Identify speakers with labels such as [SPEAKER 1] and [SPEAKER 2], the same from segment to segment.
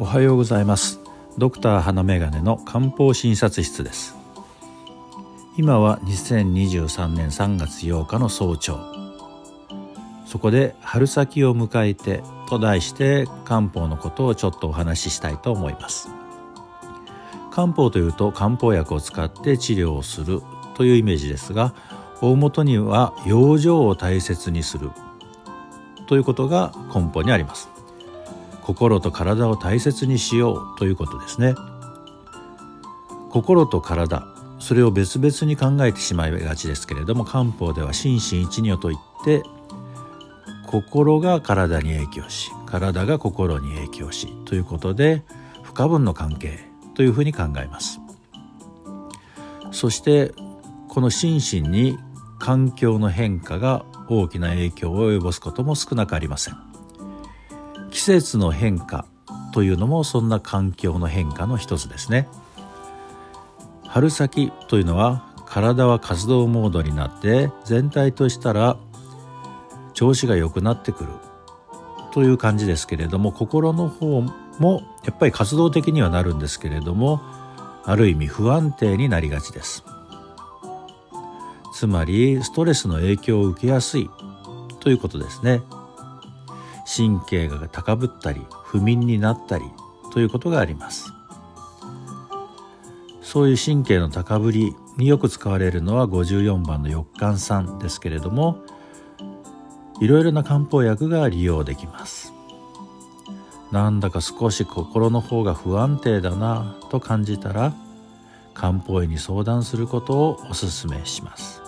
[SPEAKER 1] おはようございます。ドクター花眼鏡の漢方診察室です。今は2023年3月8日の早朝。そこで春先を迎えてと題して漢方のことをちょっとお話ししたいと思います。漢方というと漢方薬を使って治療をするというイメージですが大元には養生を大切にするということが根本にあります。心と体を大切にしようということですね。心と体それを別々に考えてしまいがちですけれども漢方では心身一如といって心が体に影響し体が心に影響しということで不可分の関係というふうに考えます。そしてこの心身に環境の変化が大きな影響を及ぼすことも少なくありません。季節の変化というのもそんな環境の変化の一つですね。春先というのは体は活動モードになって全体としたら調子が良くなってくるという感じですけれども心の方もやっぱり活動的にはなるんですけれどもある意味不安定になりがちです。つまりストレスの影響を受けやすいということですね。神経が高ぶったり不眠になったりということがあります。そういう神経の高ぶりによく使われるのは54番の翼寒酸ですけれどもいろいろな漢方薬が利用できます。なんだか少し心の方が不安定だなと感じたら漢方医に相談することをお勧めします。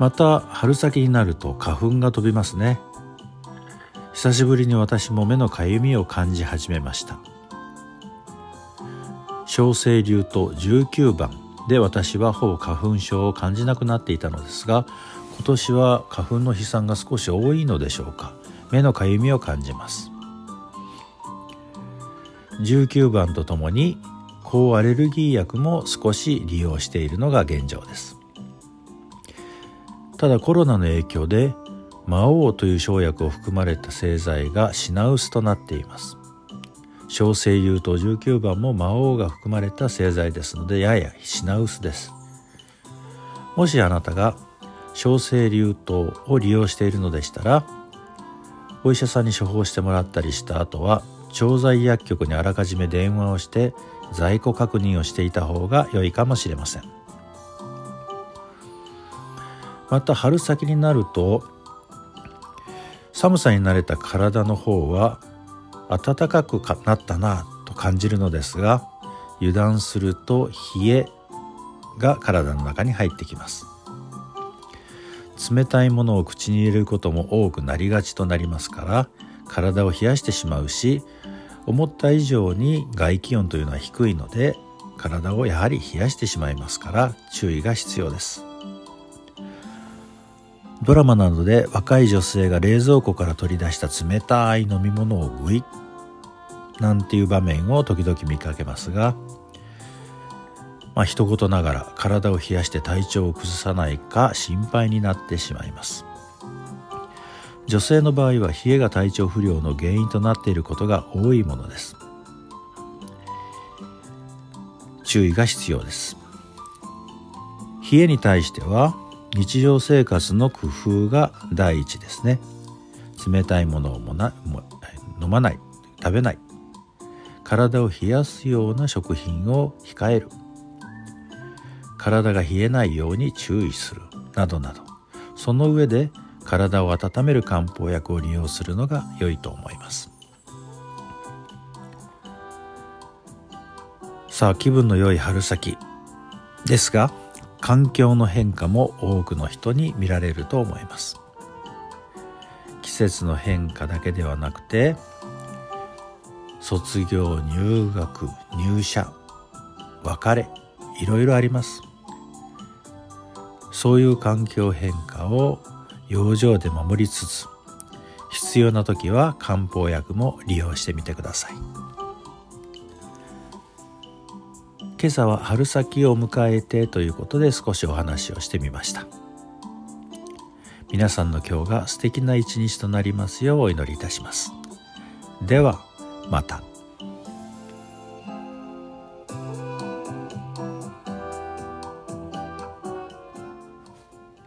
[SPEAKER 1] また春先になると花粉が飛びますね。久しぶりに私も目のかゆみを感じ始めました。小生流と19番で私はほぼ花粉症を感じなくなっていたのですが今年は花粉の飛散が少し多いのでしょうか。目のかゆみを感じます。19番とともに抗アレルギー薬も少し利用しているのが現状です。ただコロナの影響で魔王という生薬を含まれた製剤が品薄となっています。小生優等19番も魔王が含まれた製剤ですのでやや品薄です。もしあなたが小生流糖を利用しているのでしたらお医者さんに処方してもらったりした後は調剤薬局にあらかじめ電話をして在庫確認をしていた方が良いかもしれません。また春先になると寒さに慣れた体の方は暖かくなったなと感じるのですが油断すると冷えが体の中に入ってきます。冷たいものを口に入れることも多くなりがちとなりますから体を冷やしてしまうし思った以上に外気温というのは低いので体をやはり冷やしてしまいますから注意が必要です。ドラマなどで若い女性が冷蔵庫から取り出した冷たい飲み物をグイなんていう場面を時々見かけますがまあ一言ながら体を冷やして体調を崩さないか心配になってしまいます。女性の場合は冷えが体調不良の原因となっていることが多いものです。注意が必要です。冷えに対しては日常生活の工夫が第一ですね。冷たいものをもなも飲まない食べない。体を冷やすような食品を控える。体が冷えないように注意する。などなど。その上で体を温める漢方薬を利用するのが良いと思います。さあ気分の良い春先ですが環境の変化も多くの人に見られると思います季節の変化だけではなくて卒業入学入社別れいろいろありますそういう環境変化を養生で守りつつ必要な時は漢方薬も利用してみてください。今朝は春先を迎えてということで少しお話をしてみました。皆さんの今日が素敵な一日となりますようお祈りいたします。ではまた。